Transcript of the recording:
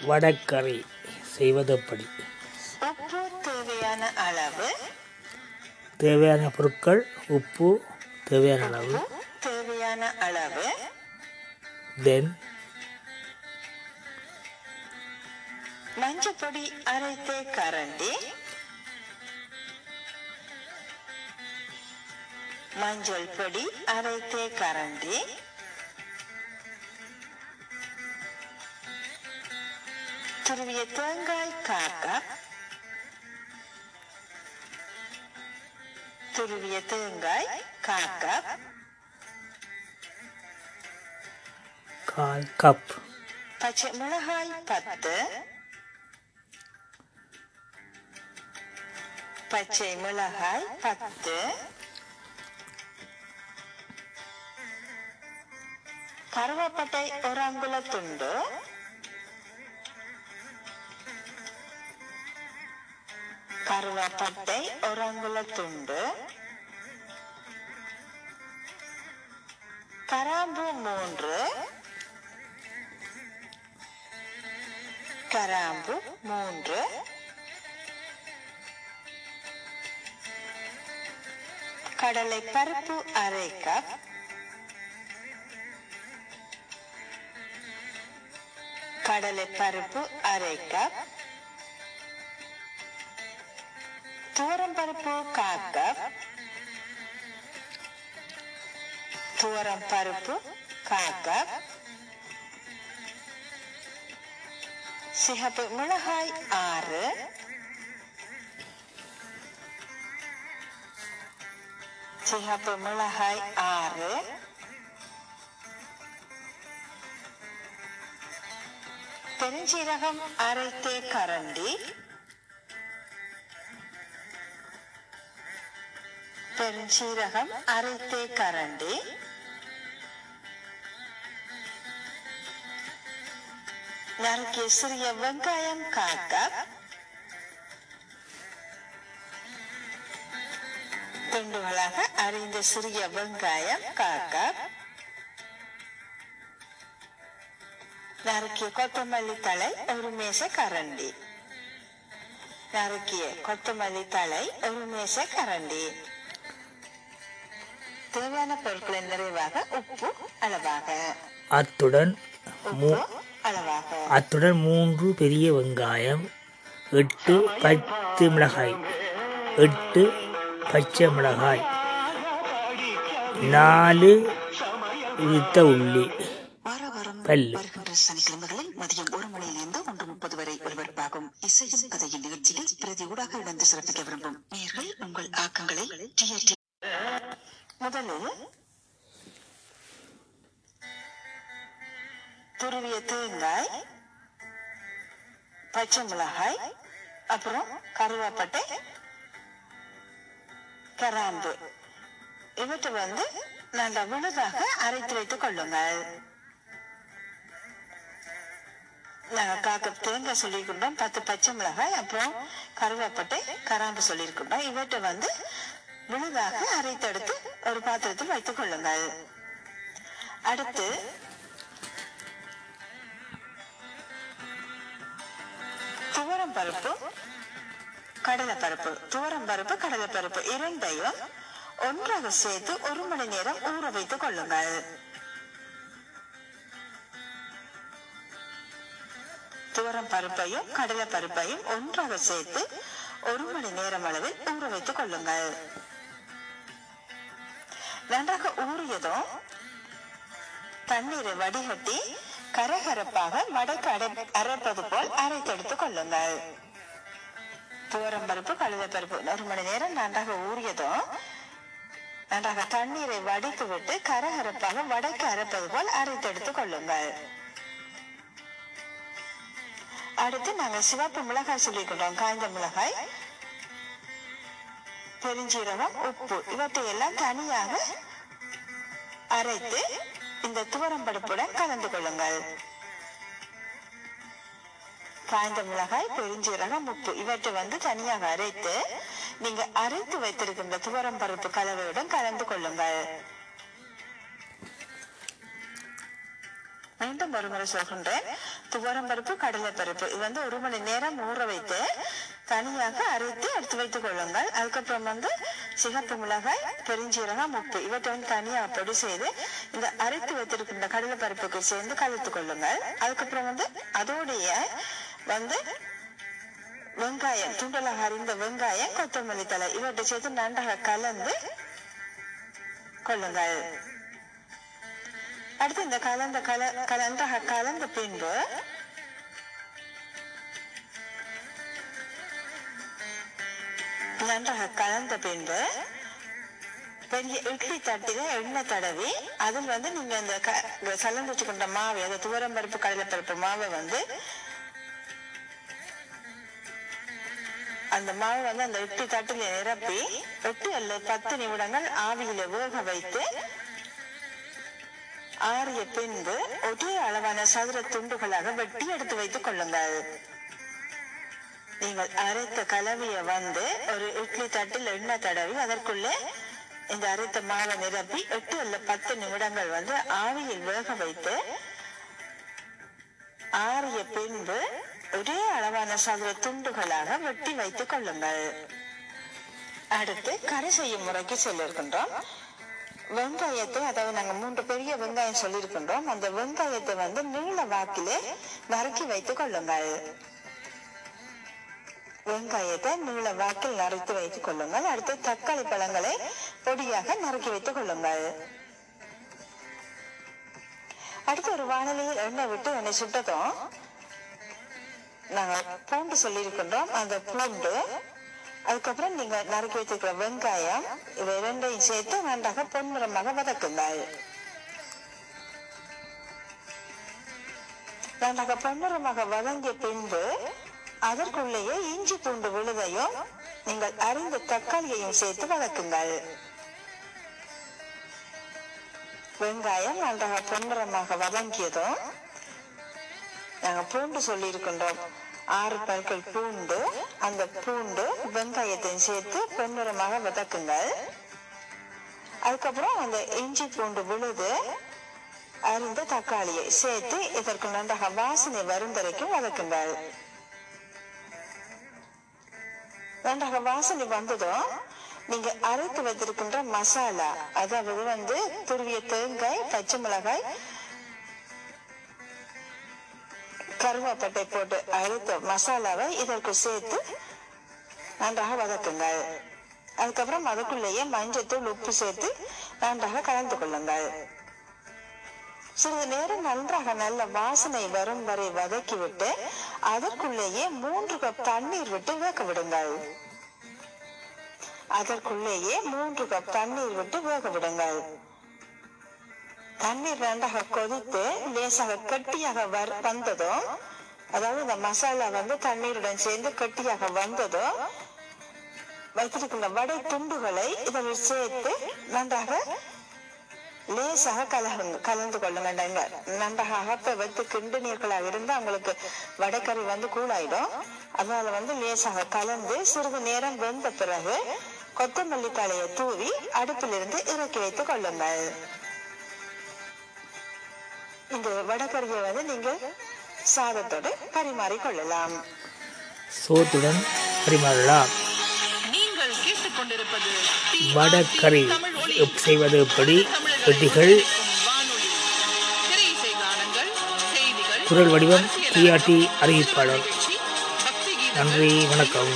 வடக்கறி செய்வதெப்படி. தேவையான அளவு? தேவையான பொருட்கள் உப்பு தேவையான அளவு. தேவையான அளவு? தென் மஞ்சப்பொடி அரைத்த கரண்டி. மஞ்சள் பொடி அரைத்த கரண்டி. துருவிய தேங்காய் காக்கா துருவிய தேங்காய் காக்கா கால் கப் பச்சை மிளகாய் பத்து பச்சை மிளகாய் பத்து கருவேப்பட்டை ஒரு கருவாப்பட்டை ஒரு அங்குல துண்டு கராம்பு மூன்று கராம்பு மூன்று கடலை பருப்பு அரை கப் கடலை பருப்பு அரை கப் துவரம் பருப்பு கால் கப் துவரம் பருப்பு கால் கப் சிகப்பு மிளகாய் ஆறு சிகப்பு மிளகாய் ஆறு பெருஞ்சீரகம் அரைத்தே கரண்டி பெருஞ்சீரகம் அரைத்தே கரண்டி. நறுக்கிய சிறிய வெங்காயம் காக்க துண்டுகளாக அறிந்த சிறிய வெங்காயம் காக்க நறுக்கிய கொத்தமல்லி தழை ஒரு மேச கரண்டி. நறுக்கிய கொத்தமல்லி தலை ஒரு மேச கரண்டி. தேவையான பொருட்களின் நிறைவாக உப்பு அளவாக. அத்துடன் அத்துடன் மூன்று பெரிய வெங்காயம் எட்டு பத்து மிளகாய் எட்டு பச்சை மிளகாய் நாலு உரித்த உள்ளி பல்லு. சனிக்கிழமைகளில் மதியம் ஒரு மணியிலிருந்து ஒன்று முப்பது வரை ஒலிபரப்பாகும் இசையும் கதையின் நிகழ்ச்சியில் பிரதி ஊடாக இணைந்து சிறப்பிக்க விரும்பும். நேயர்கள் உங்கள் ஆக்கங்களை முதலில் துருவிய தேங்காய் பச்சை மிளகாய் அப்புறம் கருவாப்பட்டை கராம்பு. இவற்றை வந்து நல்ல விழுதாக அரைத்து வைத்துக் கொள்ளுங்கள். நாங்க காக்க தேங்காய் சொல்லியிருக்கின்றோம் பத்து பச்சை மிளகாய் அப்புறம் கருவேப்பட்டை கராம்பு சொல்லியிருக்கின்றோம் இவற்றை வந்து விழுதாக அரைத்தெடுத்து ஒரு பாத்திரத்தில் வைத்துக் கொள்ளுங்கள். அடுத்து துவரம் பருப்பு கடலை பருப்பு. துவரம் பருப்பு கடலை பருப்பு இரண்டையும் ஒன்றாக சேர்த்து ஒரு மணி நேரம் ஊற வைத்துக் கொள்ளுங்கள். துவரம் பருப்பையும் கடலை பருப்பையும் ஒன்றாக சேர்த்து ஒரு மணி நேரம் அளவில் ஊற வைத்துக் கொள்ளுங்கள். நன்றாக ஊறியதும் தண்ணீரை வடிகட்டி கரகரப்பாக வடைக்கு அடை- அரைப்பது போல் அரைத்தெடுத்துக் கொள்ளுங்கள். துவரம் பருப்பு கழுதை பருப்பு ஒரு மணி நேரம் நன்றாக ஊறியதும் நன்றாக தண்ணீரை வடித்து விட்டு கரகரப்பாக வடைக்கு அரைப்பது போல் அரைத்தெடுத்துக் கொள்ளுங்கள். அடுத்து நாங்கள் சிவப்பு மிளகாய் சொல்லிக்கிட்டோம் காய்ந்த மிளகாய். பெருஞ்சீரகம் உப்பு. இவற்றை எல்லாம் தனியாக அரைத்து இந்த துவரம் பருப்புடன் கலந்து கொள்ளுங்கள். காய்ந்த மிளகாய் பெருஞ்சீரகம் உப்பு. இவற்றை வந்து தனியாக அரைத்து நீங்க அரைத்து வைத்திருக்கின்ற துவரம் பருப்பு கலவையுடன் கலந்து கொள்ளுங்கள். மீண்டும் ஒரு முறை சொல்கின்றேன். துவரம் பருப்பு கடலை பருப்பு இது வந்து ஒரு மணி நேரம் ஊற வைத்து தனியாக அரைத்து எடுத்து வைத்துக் கொள்ளுங்கள். அதுக்கப்புறம் வந்து சிகப்பு மிளகாய் பெருஞ்சீரகம் உப்பு. இவற்றை வந்து தனியாக பொடி செய்து இந்த அரைத்து வைத்திருக்கின்ற கடலை பருப்புக்கு சேர்ந்து கலந்து கொள்ளுங்கள். அதுக்கப்புறம் வந்து அதோடைய வந்து வெங்காயம் துண்டலாக அறிந்த வெங்காயம் கொத்தமல்லி தலை இவற்றை சேர்த்து நன்றாக கலந்து கொள்ளுங்கள். அடுத்து இந்த கலந்த கல கலந்தாக கலந்த பின்பு நன்றாக கலந்த பின்பு பெரிய இட்லி தட்டில எண்ணெய் தடவி அதில் வந்து நீங்க அந்த சலந்து வச்சுக்கொண்ட மாவை அந்த துவரம் பருப்பு கடலை பருப்பு மாவை வந்து அந்த மாவு வந்து அந்த இட்லி தட்டில நிரப்பி எட்டு அல்லது பத்து நிமிடங்கள் ஆவியில வேக வைத்து ஆறிய பின்பு ஒரே அளவான சதுர துண்டுகளாக வெட்டி எடுத்து வைத்துக் கொள்ளுங்கள். நீங்கள் அரைத்த கலவையை வந்து ஒரு இட்லி தட்டில் எண்ணெய் தடவி அதற்குள்ளே இந்த அரைத்த மாவை நிரப்பி எட்டு அல்ல பத்து நிமிடங்கள் வந்து ஆவியில் வேக வைத்து ஆறிய பின்பு ஒரே அளவான சதுர துண்டுகளாக வெட்டி வைத்துக் கொள்ளுங்கள். அடுத்து கரை செய்யும் முறைக்கு சொல்லியிருக்கின்றோம் வெங்காயத்தை அதாவது நாங்க மூன்று பெரிய வெங்காயம் சொல்லியிருக்கின்றோம். அந்த வெங்காயத்தை வந்து நீள வாக்கிலே நறுக்கி வைத்துக் கொள்ளுங்கள். வெங்காயத்தை நீள வாக்கில் நறுத்து வைத்துக் கொள்ளுங்கள். அடுத்து தக்காளி பழங்களை பொடியாக நறுக்கி வைத்துக் கொள்ளுங்கள். அடுத்து ஒரு வானலியில் எண்ணெய் விட்டு எண்ணெய் சுட்டதும் நாங்கள் பூண்டு சொல்லியிருக்கின்றோம். அந்த பூண்டு அதுக்கப்புறம் நீங்க நறுக்கி வைத்திருக்கிற வெங்காயம் இவை இரண்டையும் சேர்த்து நன்றாக பொன்னிறமாக வதக்குங்கள். நன்றாக பொன்னிறமாக வதங்கிய பின்பு அதற்குள்ளேயே இஞ்சி பூண்டு விழுதையும் நீங்கள் அறிந்த தக்காளியையும் சேர்த்து வதக்குங்கள். வெங்காயம் நன்றாக பொன்னிறமாக வதங்கியதும் நாங்கள் பூண்டு சொல்லி இருக்கின்றோம் ஆறு பற்கள் பூண்டு அந்த பூண்டு வெங்காயத்தையும் சேர்த்து பொன்னிறமாக வதக்குங்கள். அதுக்கப்புறம் அந்த இஞ்சி பூண்டு விழுது அறிந்த தக்காளியை சேர்த்து இதற்கு நன்றாக வாசனை வரும் வரைக்கும் வதக்குங்கள். நன்றாக வாசனை வந்ததும் நீங்க அரைத்து வைத்திருக்கின்ற மசாலா அதாவது வந்து துருவிய தேங்காய் பச்சை மிளகாய் கருவேப்பட்டை போட்டு அரைத்த மசாலாவை இதற்கு சேர்த்து நன்றாக வதக்குங்கள். அதுக்கப்புறம் அதுக்குள்ளேயே மஞ்சத்தூள் உப்பு சேர்த்து நன்றாக கலந்து கொள்ளுங்கள். சிறிது நேரம் நன்றாக நல்ல வாசனை வரும் வரை வதக்கிவிட்டு அதற்குள்ளேயே மூன்று கப் தண்ணீர் விட்டு வேக விடுங்கள். அதற்குள்ளேயே மூன்று கப் தண்ணீர் விட்டு வேக விடுங்கள். தண்ணீர் நன்றாக கொதித்து லேசாக கட்டியாக வந்ததும் அதாவது இந்த மசாலா வந்து தண்ணீருடன் சேர்ந்து கட்டியாக வந்ததும் வைத்திருக்கின்ற வடை துண்டுகளை இதில் சேர்த்து நன்றாக லேசாக கலகுங்க கலந்து நீங்க நன்றாக அகப்ப வைத்து கிண்டு நீர்களாக இருந்தா உங்களுக்கு வடைக்கறி வந்து கூழாயிடும். அதனால வந்து லேசாக கலந்து சிறிது நேரம் வெந்த பிறகு கொத்தமல்லி தலையை தூவி அடுப்பிலிருந்து இறக்கி வைத்துக் கொள்ளுங்கள். இந்த வடகறியை வந்து நீங்கள் சாதத்தோடு பரிமாறிக் கொள்ளலாம். சோத்துடன் பரிமாறலாம். நீங்கள் கேட்டுக்கொண்டிருப்பது வடகறி எப் செய்வது எப்படி? செய்திகள் குரல் வடிவம் டிஆர்டி அறிவிப்பாளர் நன்றி வணக்கம்.